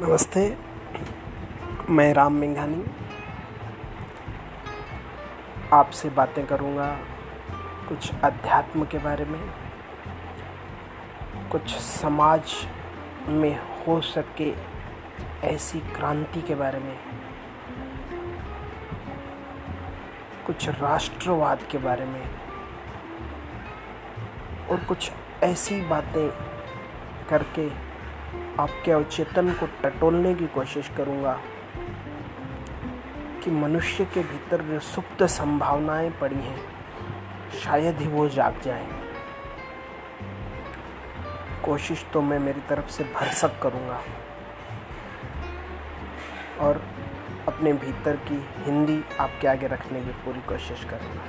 नमस्ते, मैं राम मेंघानी। आपसे बातें करूँगा कुछ अध्यात्म के बारे में, कुछ समाज में हो सके ऐसी क्रांति के बारे में, कुछ राष्ट्रवाद के बारे में, और कुछ ऐसी बातें करके आपके अवचेतन को टटोलने की कोशिश करूँगा कि मनुष्य के भीतर जो सुप्त संभावनाएँ पड़ी हैं, शायद ही वो जाग जाए। कोशिश तो मैं मेरी तरफ़ से भरसक करूँगा। और अपने भीतर की हिंदी आपके आगे रखने की पूरी कोशिश करूँगा।